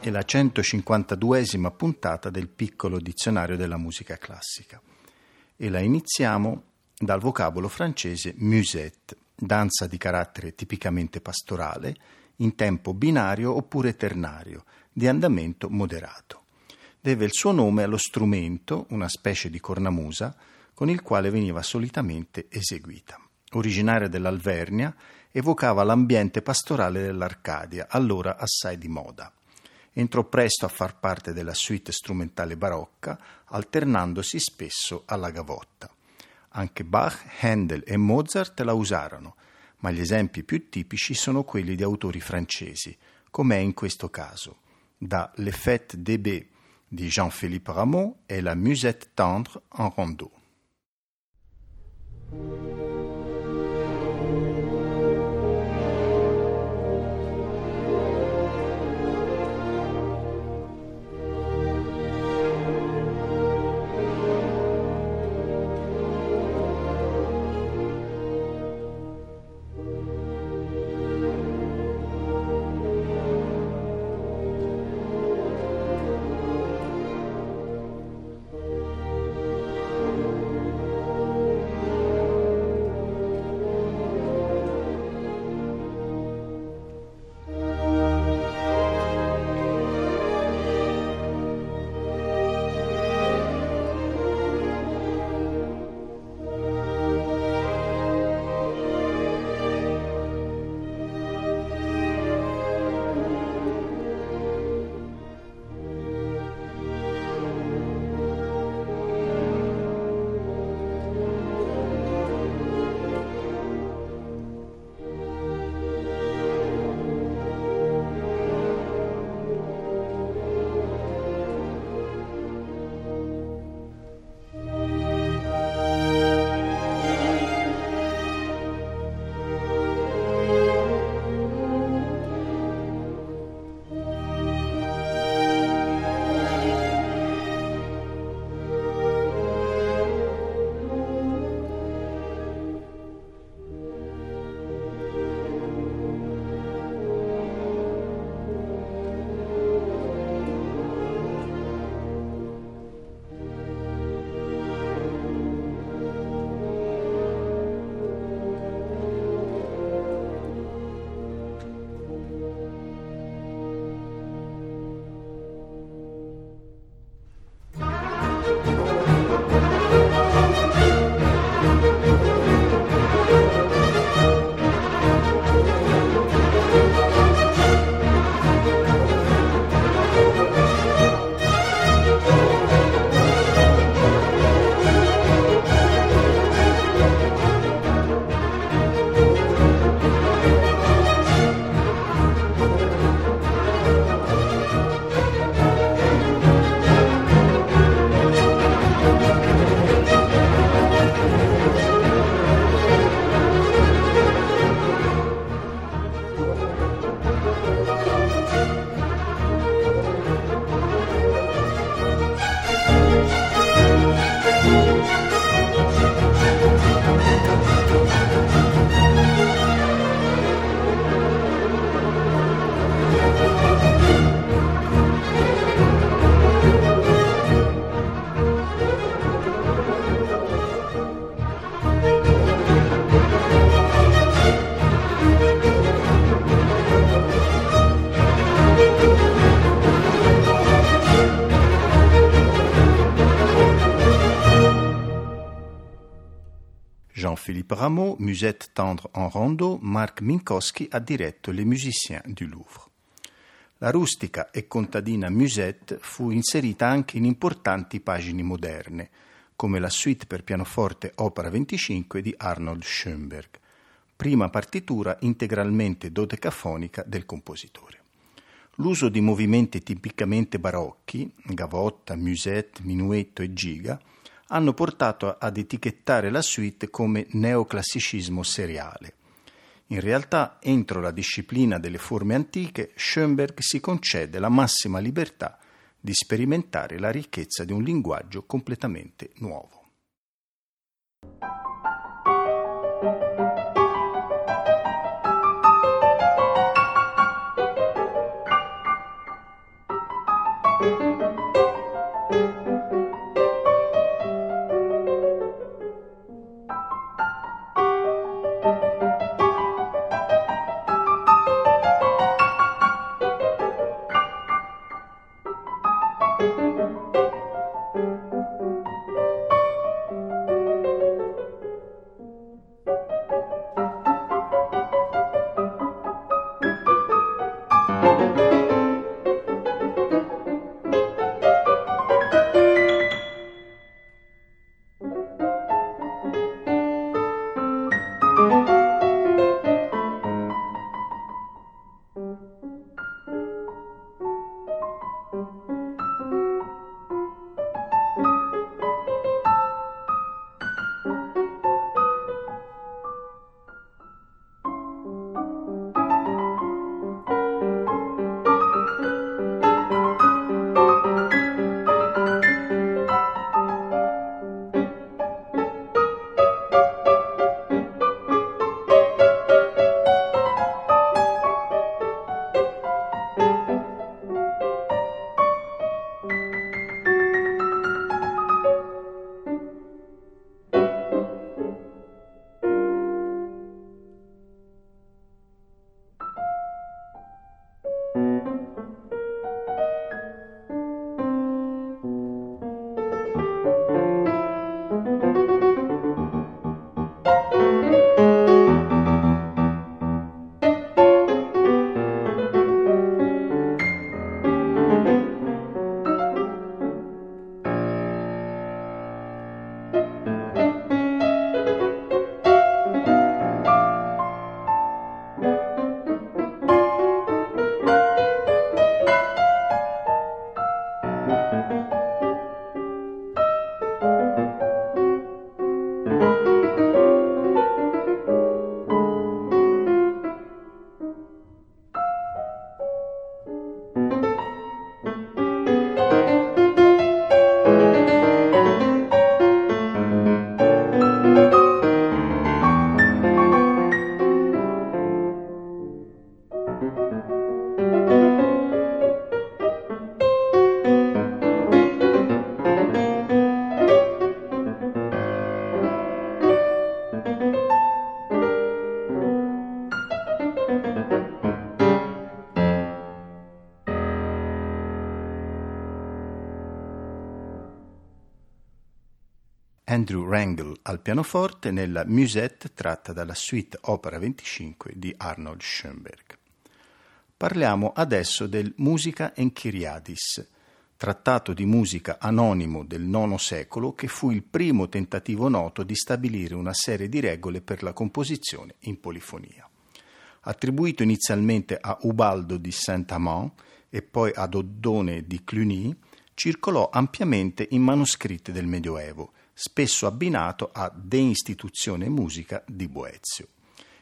è la 152esima puntata del piccolo dizionario della musica classica e la iniziamo dal vocabolo francese musette, danza di carattere tipicamente pastorale, in tempo binario oppure ternario, di andamento moderato. Deve il suo nome allo strumento, una specie di cornamusa, con il quale veniva solitamente eseguita. Originaria dell'Alvernia, evocava l'ambiente pastorale dell'Arcadia, allora assai di moda. Entrò presto a far parte della suite strumentale barocca, alternandosi spesso alla gavotta. Anche Bach, Handel e Mozart la usarono, ma gli esempi più tipici sono quelli di autori francesi, come è in questo caso, da Le Fête d'Ébé di Jean-Philippe Rameau e la Musette tendre en rondeau. Rameau, musette tendre en rondeau, Marc Minkowski ha diretto Les Musiciens du Louvre. La rustica e contadina musette fu inserita anche in importanti pagine moderne, come la suite per pianoforte opera 25 di Arnold Schoenberg, prima partitura integralmente dodecafonica del compositore. l'uso di movimenti tipicamente barocchi, gavotta, musette, minuetto e giga, hanno portato ad etichettare la suite come neoclassicismo seriale. In realtà, entro la disciplina delle forme antiche, Schoenberg si concede la massima libertà di sperimentare la ricchezza di un linguaggio completamente nuovo. Rangel al pianoforte nella Musette tratta dalla suite opera 25 di Arnold Schoenberg. Parliamo adesso del Musica Enchiriadis, trattato di musica anonimo del IX secolo che fu il primo tentativo noto di stabilire una serie di regole per la composizione in polifonia. Attribuito inizialmente a Ubaldo di Saint-Amand e poi ad Oddone di Cluny, circolò ampiamente in manoscritti del Medioevo spesso abbinato a De Instituzione Musica di Boezio.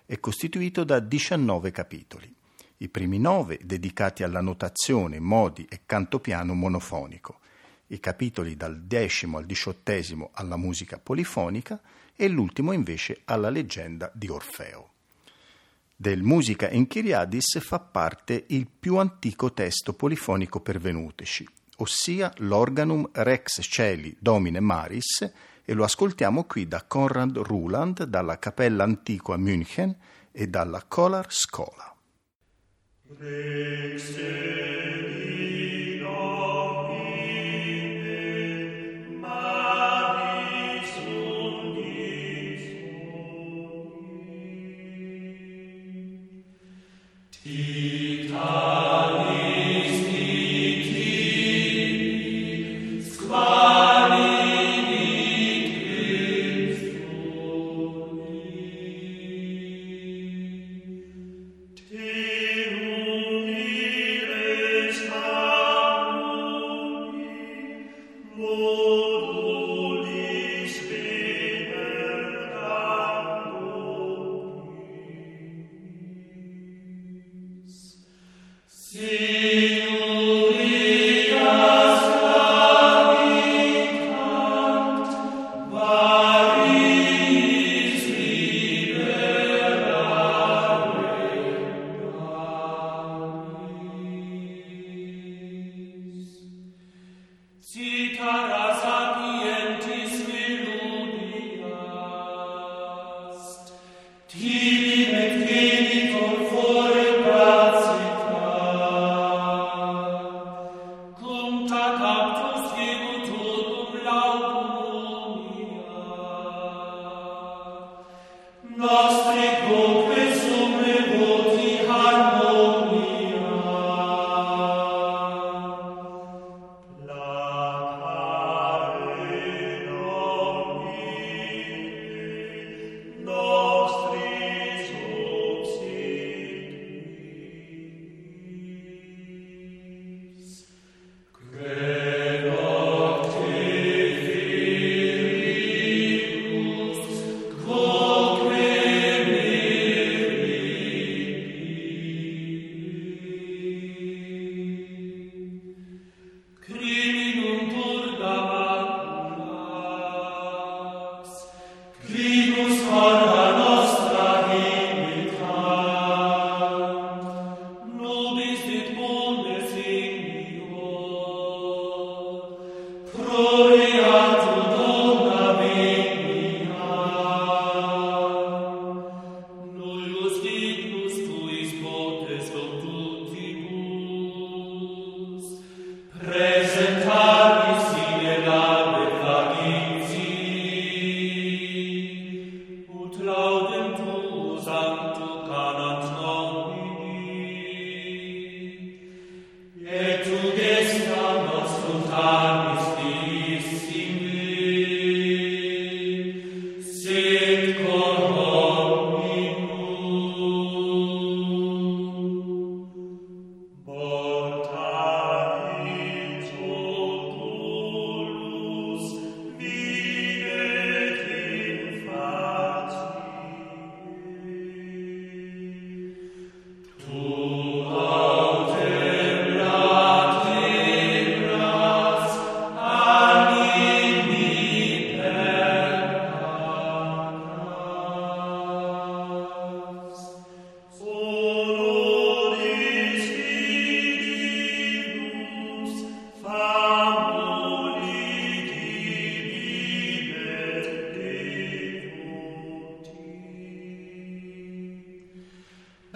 È costituito da 19 capitoli, i primi nove dedicati alla notazione, modi e canto piano monofonico, i capitoli dal decimo al diciottesimo alla musica polifonica e l'ultimo invece alla leggenda di Orfeo. Del Musica Enchiriadis fa parte il più antico testo polifonico pervenuteci, ossia l'Organum Rex Celi Domine Maris, e lo ascoltiamo qui da Konrad Ruland, dalla Cappella Antiqua München e dalla Kolar Scola. Rex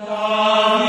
Amen.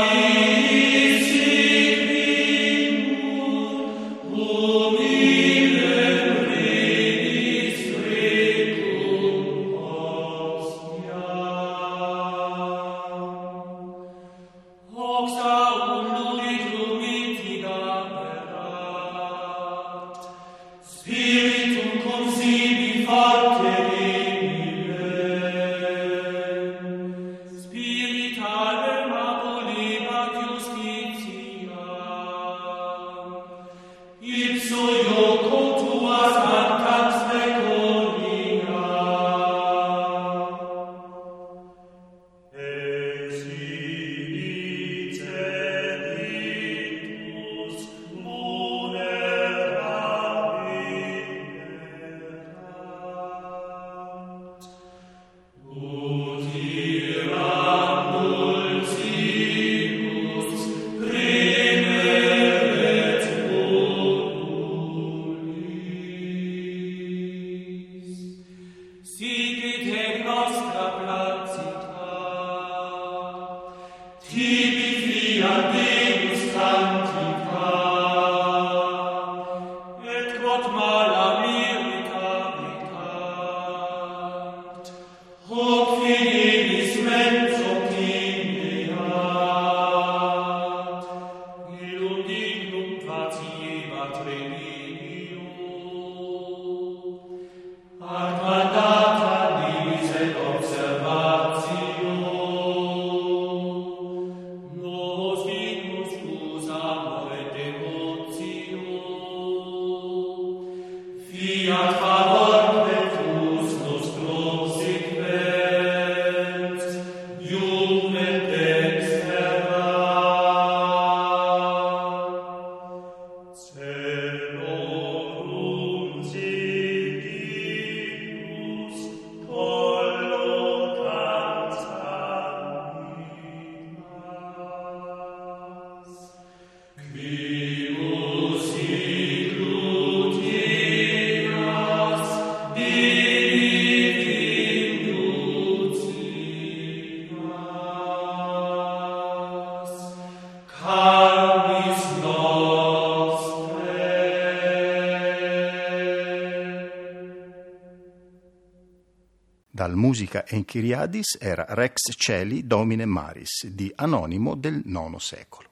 Musica Enchiriadis era Rex Celi Domine Maris di Anonimo del IX secolo.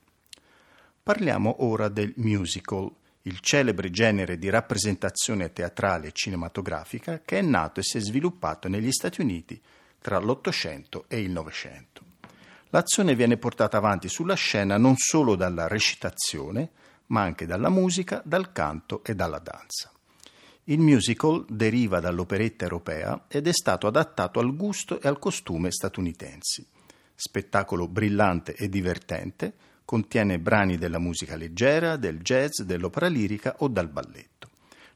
Parliamo ora del musical, il celebre genere di rappresentazione teatrale e cinematografica che è nato e si è sviluppato negli Stati Uniti tra l'Ottocento e il Novecento. L'azione viene portata avanti sulla scena non solo dalla recitazione, ma anche dalla musica, dal canto e dalla danza. Il musical deriva dall'operetta europea ed è stato adattato al gusto e al costume statunitensi. Spettacolo brillante e divertente, contiene brani della musica leggera, del jazz, dell'opera lirica o dal balletto.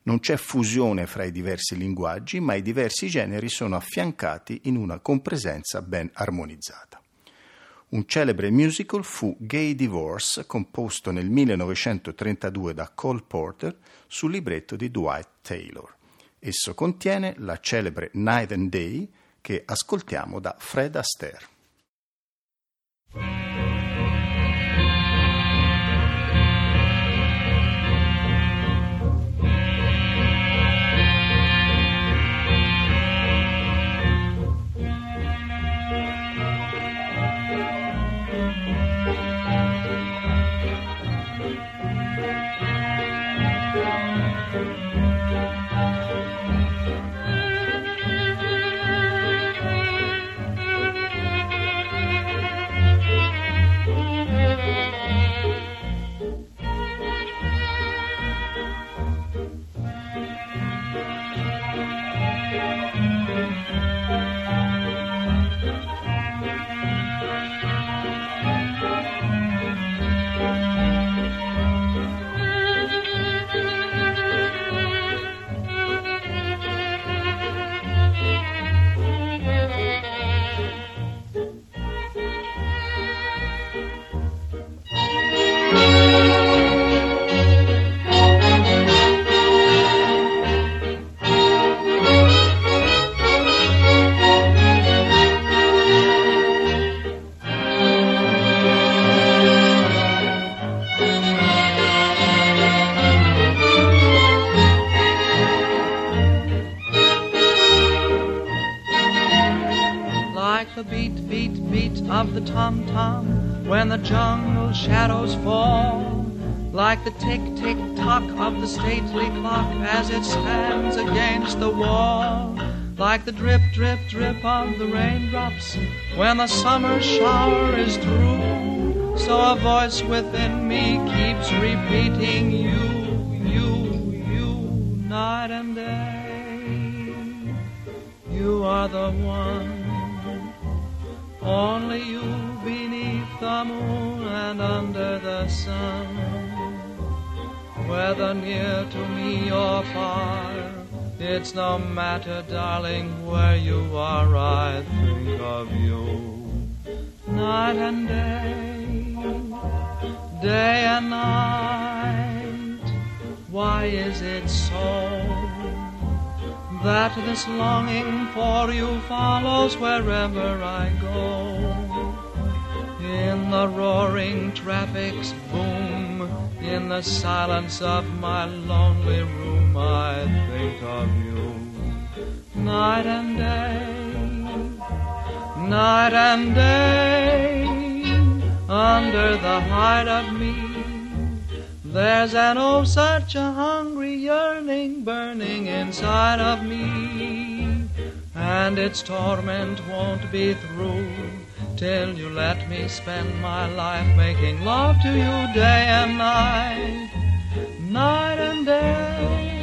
Non c'è fusione fra i diversi linguaggi, ma i diversi generi sono affiancati in una compresenza ben armonizzata. Un celebre musical fu Gay Divorce, composto nel 1932 da Cole Porter sul libretto di Dwight Taylor. Esso contiene la celebre Night and Day che ascoltiamo da Fred Astaire. Like the tick-tick-tock of the stately clock as it stands against the wall, like the drip-drip-drip of the raindrops when the summer shower is through. So a voice within me keeps repeating you, you, you, night and day. You are the one, only you beneath the moon and under the sun. Whether near to me or far, it's no matter, darling, where you are, I think of you. Night and day, day and night, why is it so? That this longing for you follows wherever I go in the roaring traffic's boom, in the silence of my lonely room, I think of you. Night and day, night and day, under the height of me, there's an oh such a hungry yearning burning inside of me, and its torment won't be through till you let me spend my life making love to you day and night, night and day.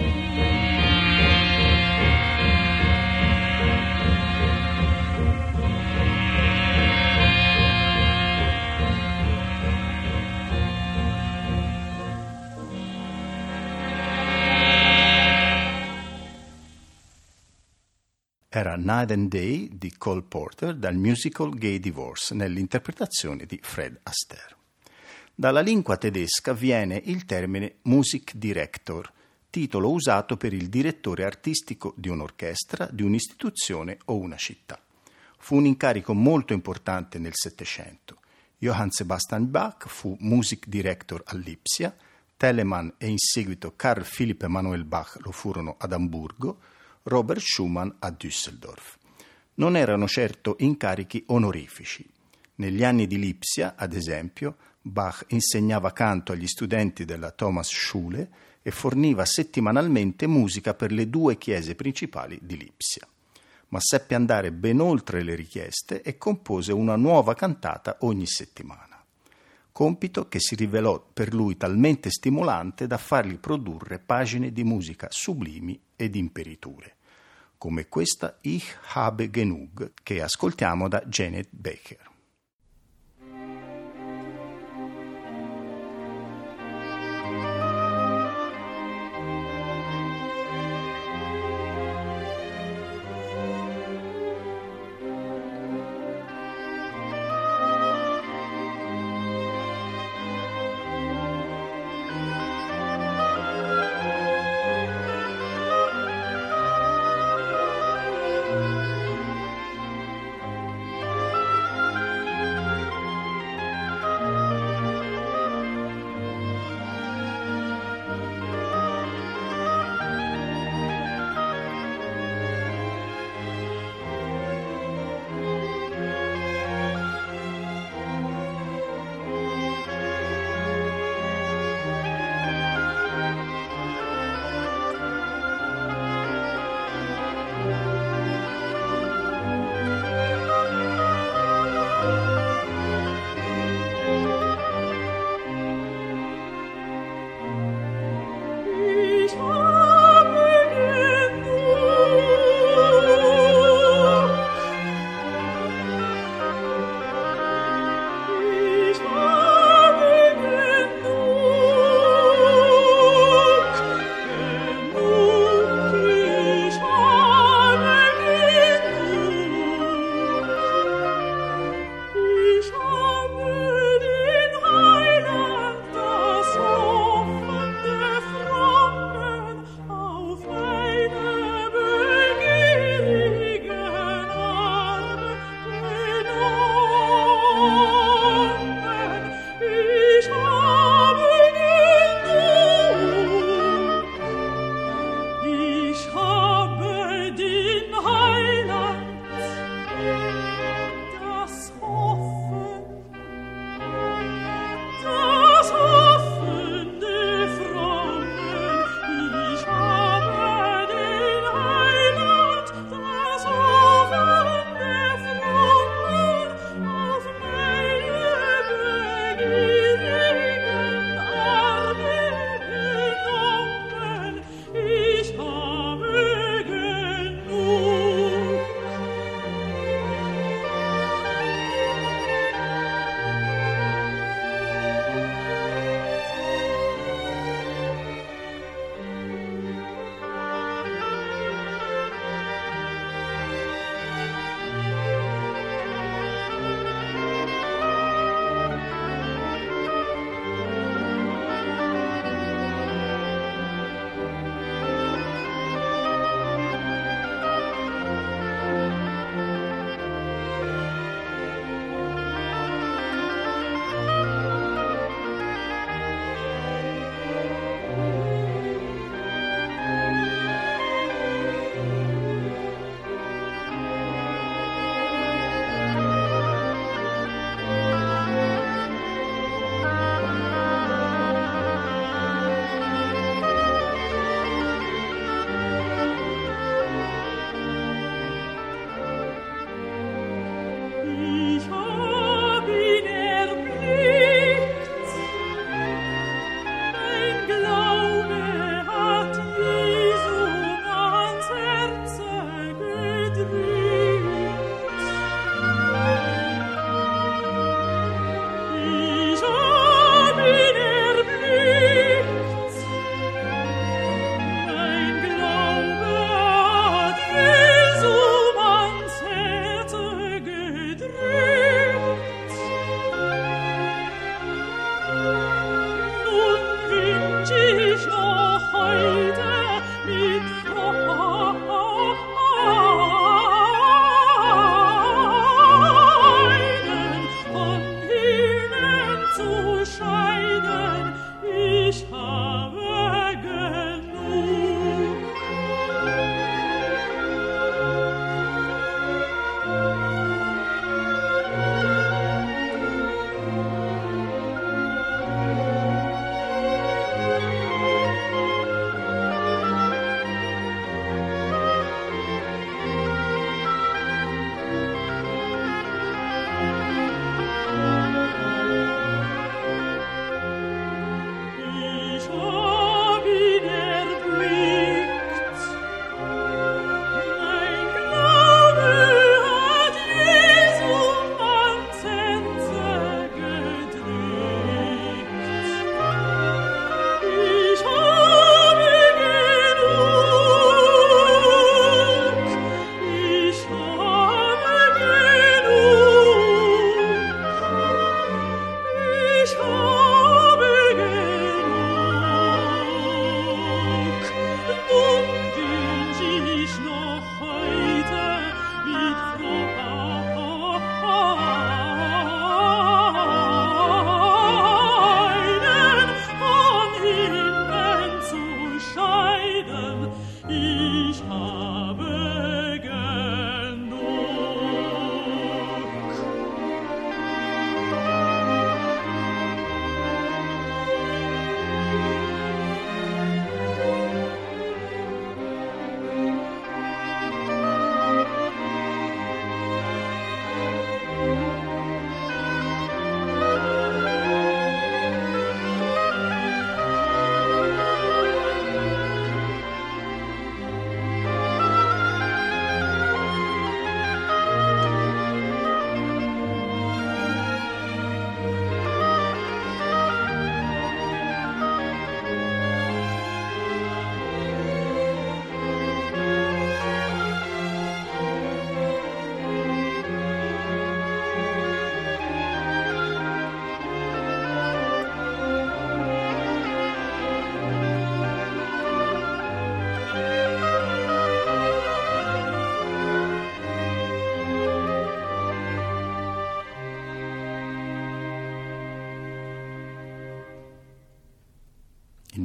Era Night and Day di Cole Porter dal musical Gay Divorce nell'interpretazione di Fred Astaire. Dalla lingua tedesca viene il termine Music Director, titolo usato per il direttore artistico di un'orchestra, di un'istituzione o una città. Fu un incarico molto importante nel Settecento. Johann Sebastian Bach fu music director a Lipsia, Telemann e in seguito Carl Philipp Emanuel Bach lo furono ad Amburgo, Robert Schumann a Düsseldorf. non erano certo incarichi onorifici. Negli anni di Lipsia, ad esempio, Bach insegnava canto agli studenti della Thomas Schule e forniva settimanalmente musica per le due chiese principali di Lipsia. Ma seppe andare ben oltre le richieste e compose una nuova cantata ogni settimana compito che si rivelò per lui talmente stimolante da fargli produrre pagine di musica sublimi ed imperiture, come questa Ich habe genug che ascoltiamo da Janet Baker.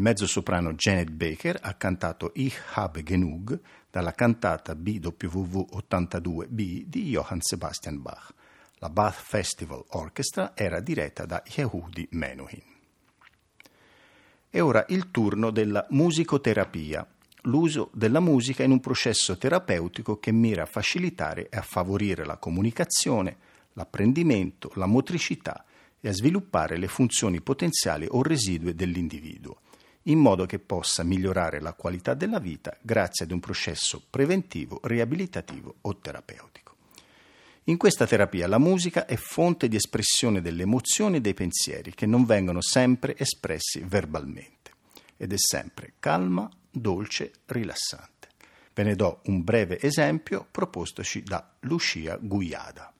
Mezzosoprano Janet Baker ha cantato Ich habe genug dalla cantata BWV 82b di Johann Sebastian Bach. La Bath Festival Orchestra era diretta da Yehudi Menuhin. E ora il turno della musicoterapia, l'uso della musica in un processo terapeutico che mira a facilitare e a favorire la comunicazione, l'apprendimento, la motricità e a sviluppare le funzioni potenziali o residue dell'individuo in modo che possa migliorare la qualità della vita grazie ad un processo preventivo, riabilitativo o terapeutico. In questa terapia la musica è fonte di espressione delle emozioni e dei pensieri che non vengono sempre espressi verbalmente ed è sempre calma, dolce, rilassante. Ve ne do un breve esempio propostoci da Lucia Guiada.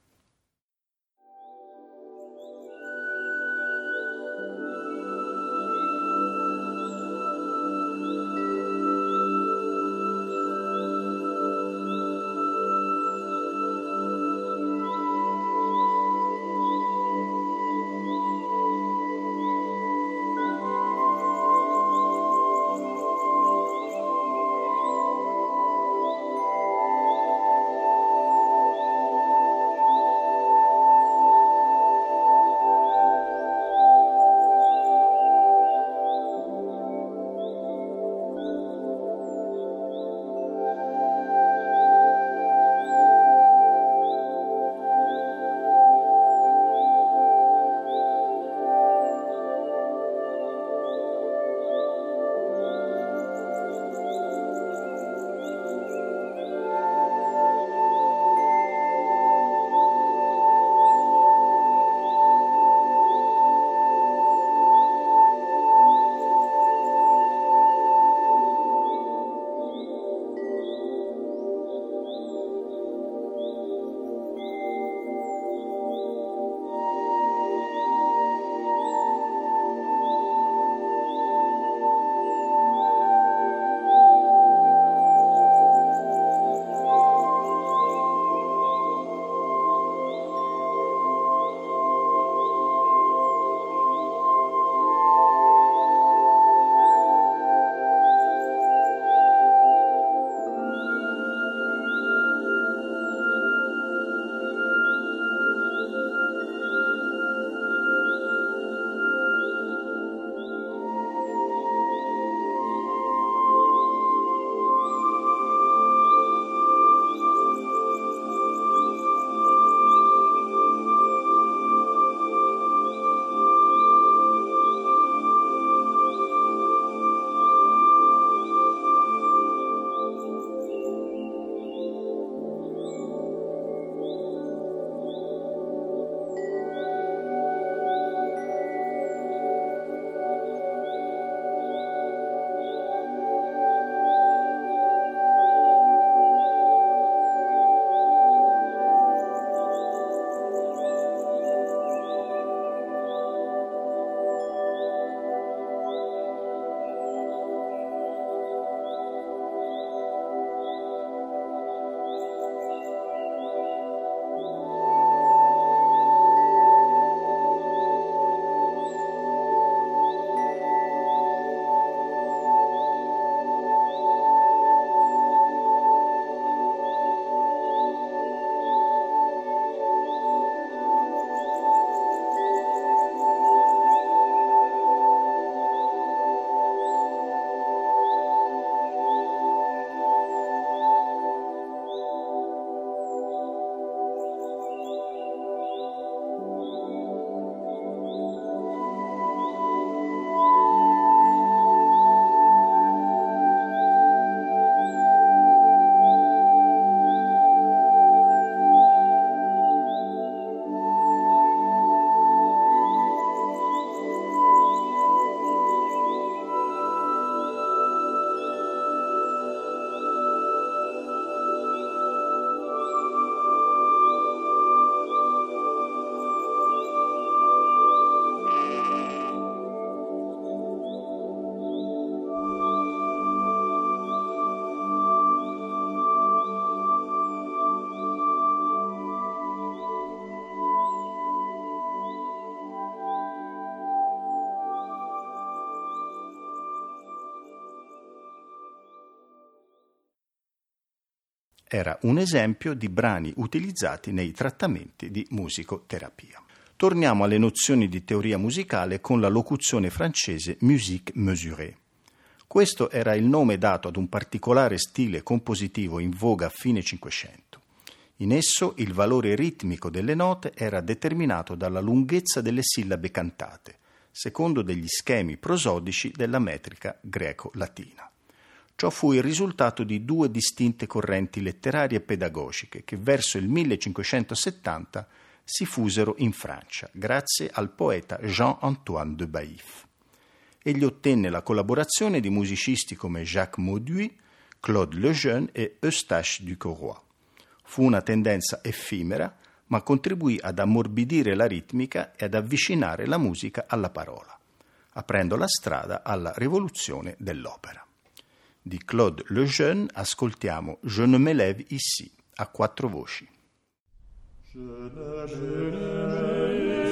Era un esempio di brani utilizzati nei trattamenti di musicoterapia. Torniamo alle nozioni di teoria musicale con la locuzione francese musique mesurée. Questo era il nome dato ad un particolare stile compositivo in voga a fine Cinquecento. In esso il valore ritmico delle note era determinato dalla lunghezza delle sillabe cantate, secondo degli schemi prosodici della metrica greco-latina. Ciò fu il risultato di due distinte correnti letterarie e pedagogiche che verso il 1570 si fusero in Francia, grazie al poeta Jean-Antoine de Baïf egli ottenne la collaborazione di musicisti come Jacques Mauduit, Claude Lejeune e Eustache Ducoroy. Fu una tendenza effimera, ma contribuì ad ammorbidire la ritmica e ad avvicinare la musica alla parola, aprendo la strada alla rivoluzione dell'opera. Di Claude Lejeune ascoltiamo Je ne me lève ici, a quattro voci. Je ne, je ne, je ne,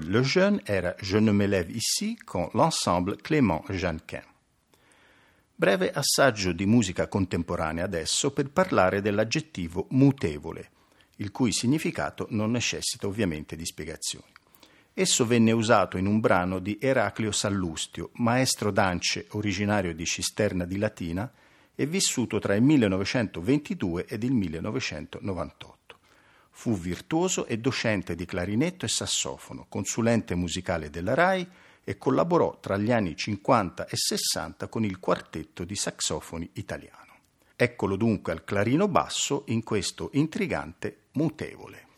Claude Lejeune era Je ne me lève ici con l'ensemble Clément Jeanquin. Breve assaggio di musica contemporanea adesso per parlare dell'aggettivo mutevole, il cui significato non necessita ovviamente di spiegazioni. Esso venne usato in un brano di Eraclio Sallustio, maestro d'ance originario di Cisterna di Latina e vissuto tra il 1922 ed il 1998. Fu virtuoso e docente di clarinetto e sassofono, consulente musicale della RAI e collaborò tra gli anni 50 e 60 con il quartetto di saxofoni italiano. Eccolo dunque al clarino basso in questo intrigante mutevole.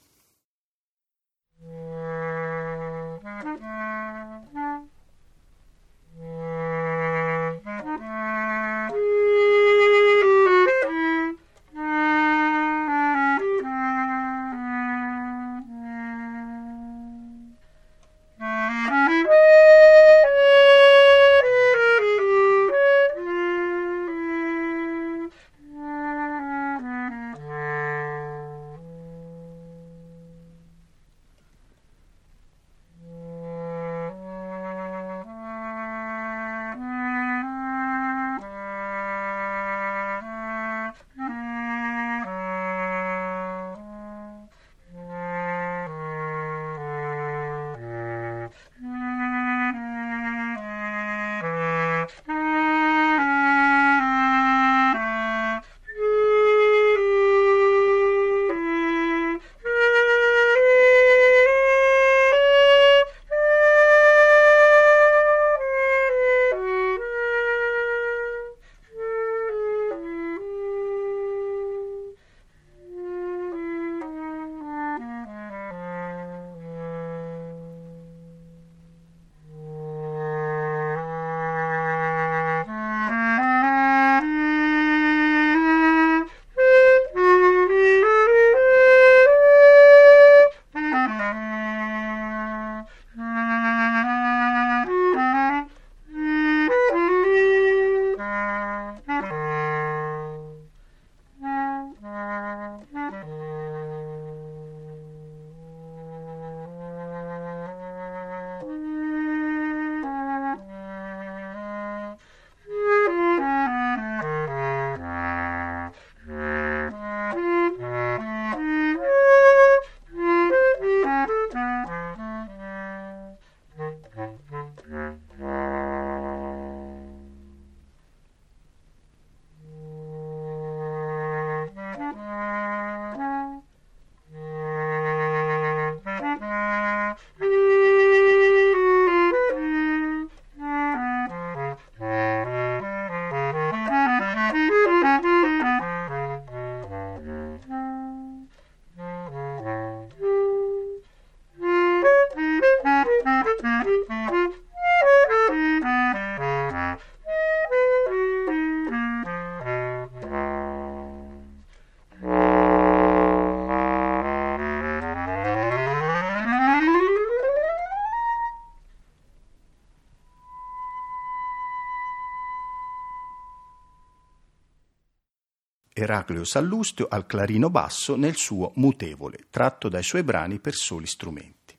Eracleo Sallustio al clarino basso nel suo Mutevole, tratto dai suoi brani per soli strumenti.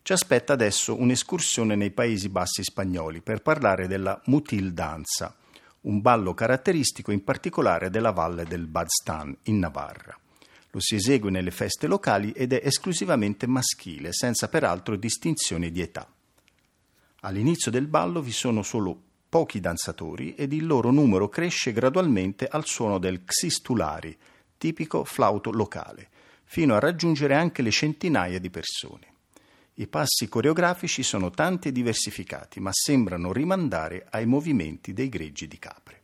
Ci aspetta adesso un'escursione nei Paesi Bassi spagnoli per parlare della mutil danza, un ballo caratteristico in particolare della valle del Badstan in Navarra. Lo si esegue nelle feste locali ed è esclusivamente maschile, senza peraltro distinzioni di età. All'inizio del ballo vi sono solo pochi danzatori ed il loro numero cresce gradualmente al suono del xistulari, tipico flauto locale, fino a raggiungere anche le centinaia di persone. I passi coreografici sono tanti e diversificati, ma sembrano rimandare ai movimenti dei greggi di capre.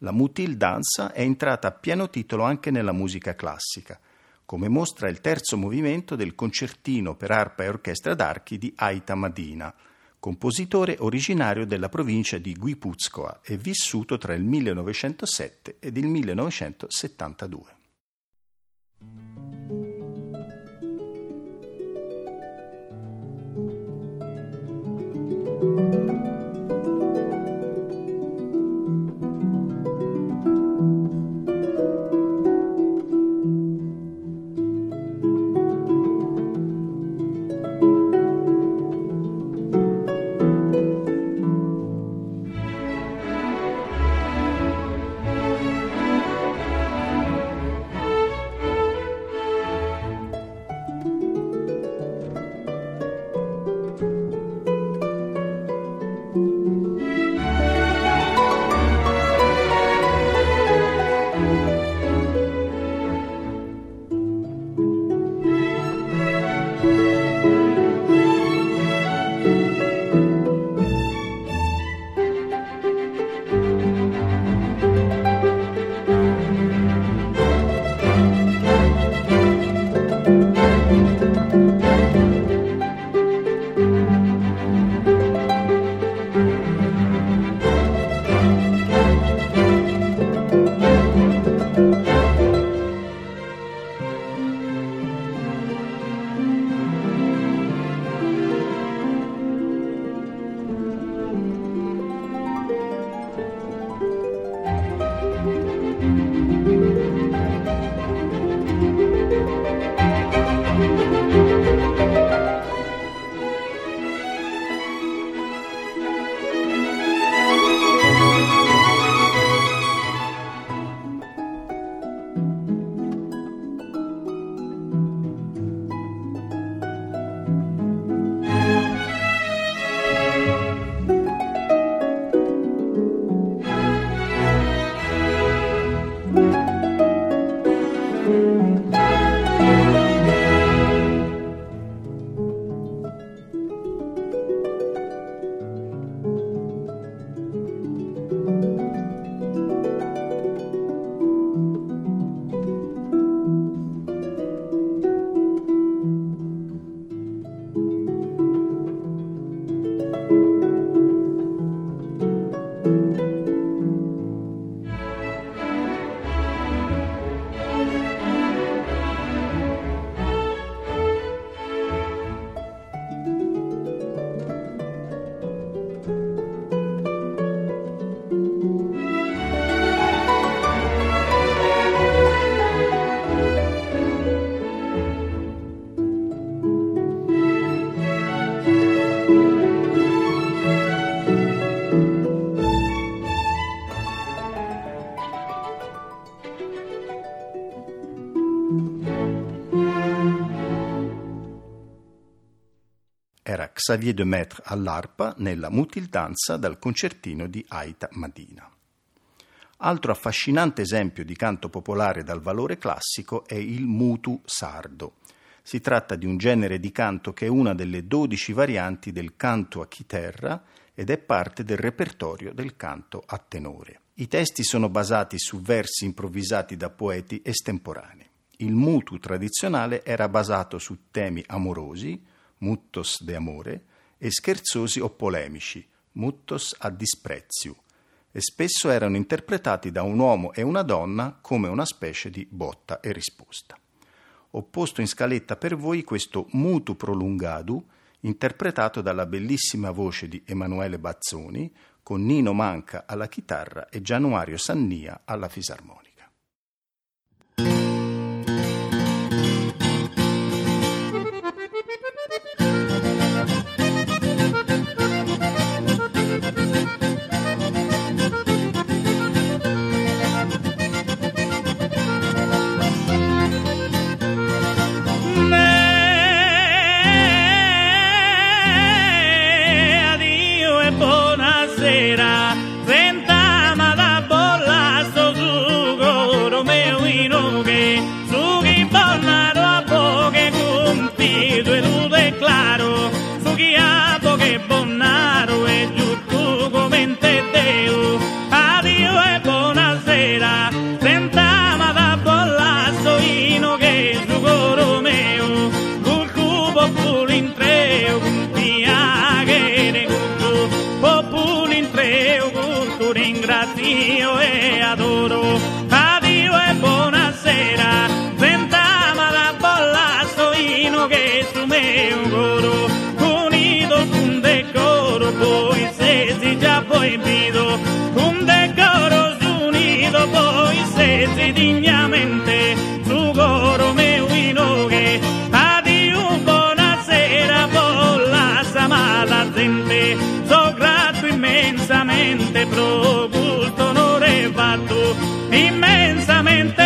La mutil danza è entrata a pieno titolo anche nella musica classica, come mostra il terzo movimento del concertino per arpa e orchestra d'archi di Aita Madina, compositore originario della provincia di Guipuzcoa e vissuto tra il 1907 ed il 1972. Xavier de Maître all'arpa nella mutildanza dal concertino di Aita Madina. Altro affascinante esempio di canto popolare dal valore classico è il mutu sardo. Si tratta di un genere di canto che è una delle dodici varianti del canto a chitarra ed è parte del repertorio del canto a tenore. I testi sono basati su versi improvvisati da poeti estemporanei. Il mutu tradizionale era basato su temi amorosi, muttos de amore, e scherzosi o polemici, muttos a disprezio, e spesso erano interpretati da un uomo e una donna come una specie di botta e risposta. Ho posto in scaletta per voi questo mutu prolungadu, interpretato dalla bellissima voce di Emanuele Bazzoni, con Nino Manca alla chitarra e Gianuario Sannia alla fisarmonica. sezi già poi vido un decoro unito poi sezi dignamente, su goro me a di un buonasera con la samata gente, so grato immensamente pro gusto onore fatto, immensamente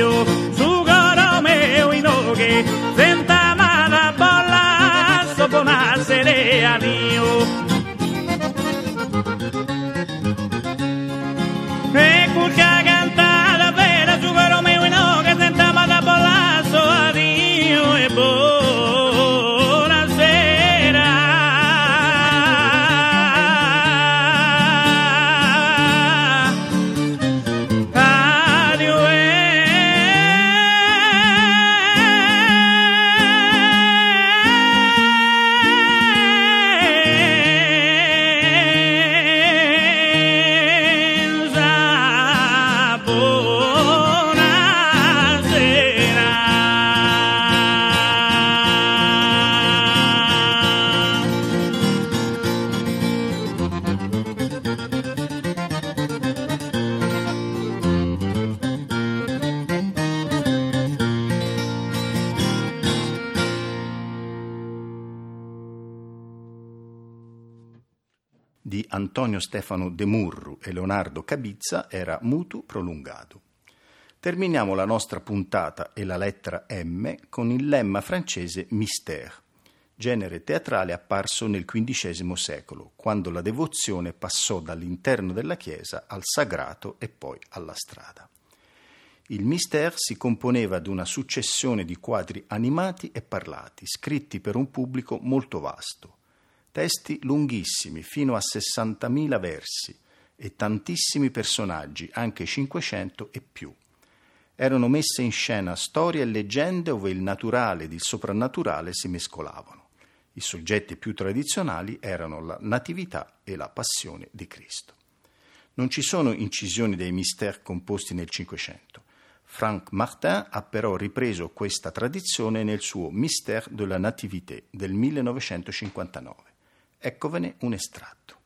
io sugarò me o inoge senta ma da bolla sopona sere anio Antonio Stefano De Murru e Leonardo Cabizza era Mutu Prolungato. Terminiamo la nostra puntata e la lettera M con il lemma francese Mystère, genere teatrale apparso nel XV secolo, quando la devozione passò dall'interno della chiesa al sagrato e poi alla strada. Il mystère si componeva di una successione di quadri animati e parlati, scritti per un pubblico molto vasto, Testi lunghissimi, fino a 60.000 versi, e tantissimi personaggi, anche 500 e più. Erano messe in scena storie e leggende dove il naturale ed il soprannaturale si mescolavano. I soggetti più tradizionali erano la Natività e la Passione di Cristo. Non ci sono incisioni dei misteri composti nel Cinquecento. Franck Martin ha però ripreso questa tradizione nel suo Mystère de la Nativité del 1959. Eccovene un estratto.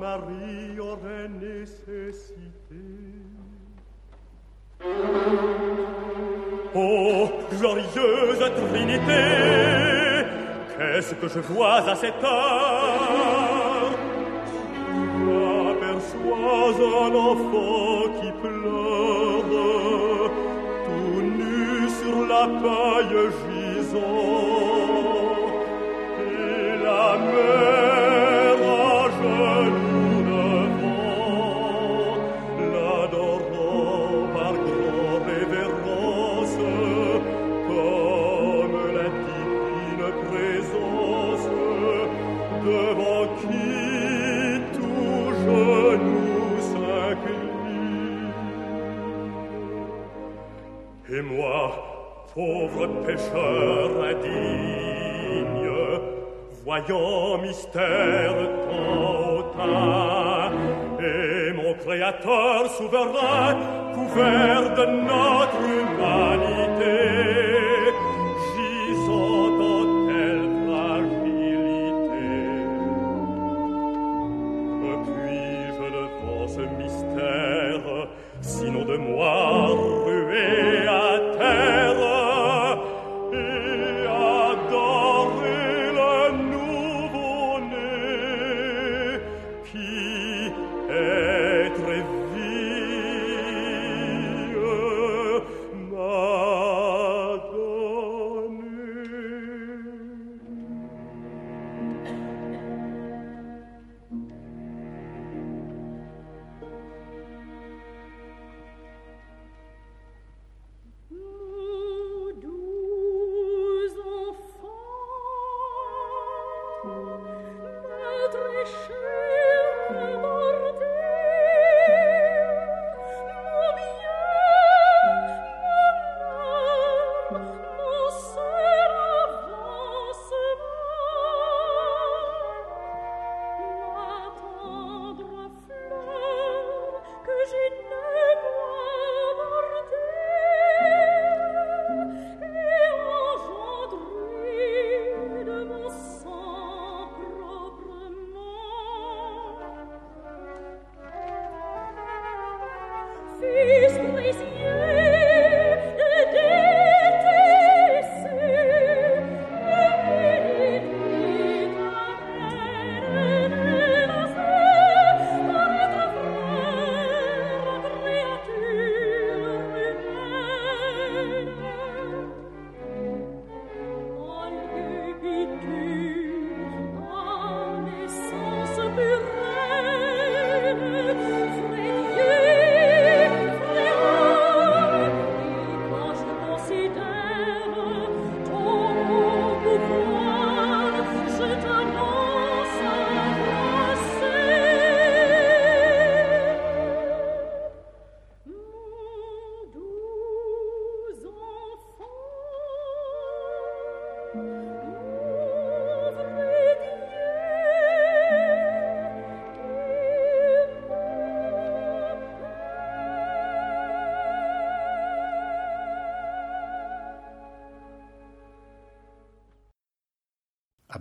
Marie aurait nécessité. Oh, glorieuse Trinité, qu'est-ce que je vois à cette heure? J'aperçois un enfant qui pleure, tout nu sur la paille gisante. Pauvre pécheur indigne, voyant mystère tant hautain, et mon Créateur souverain, couvert de notre humanité, 是。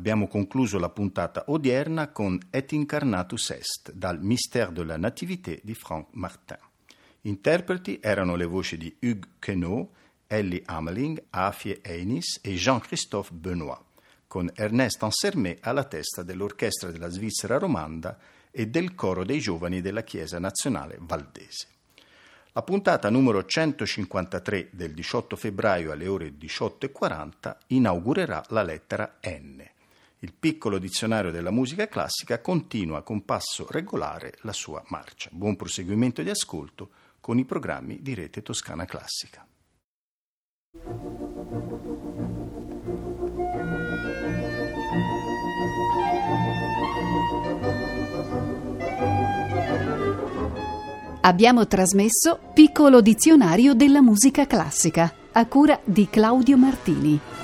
Abbiamo concluso la puntata odierna con Et incarnatus est dal Mystère de la Nativité di Franck Martin. Interpreti erano le voci di Hugues Queneau, Ellie Ameling, Afie Einis e Jean-Christophe Benoit, con Ernest Ansermet alla testa dell'orchestra della Svizzera romanda e del coro dei giovani della Chiesa Nazionale Valdese. La puntata numero 153 del 18 febbraio alle ore 18.40 inaugurerà la lettera N. Il piccolo dizionario della musica classica continua con passo regolare la sua marcia. Buon proseguimento di ascolto con i programmi di Rete Toscana Classica. Abbiamo trasmesso Piccolo dizionario della musica classica a cura di Claudio Martini.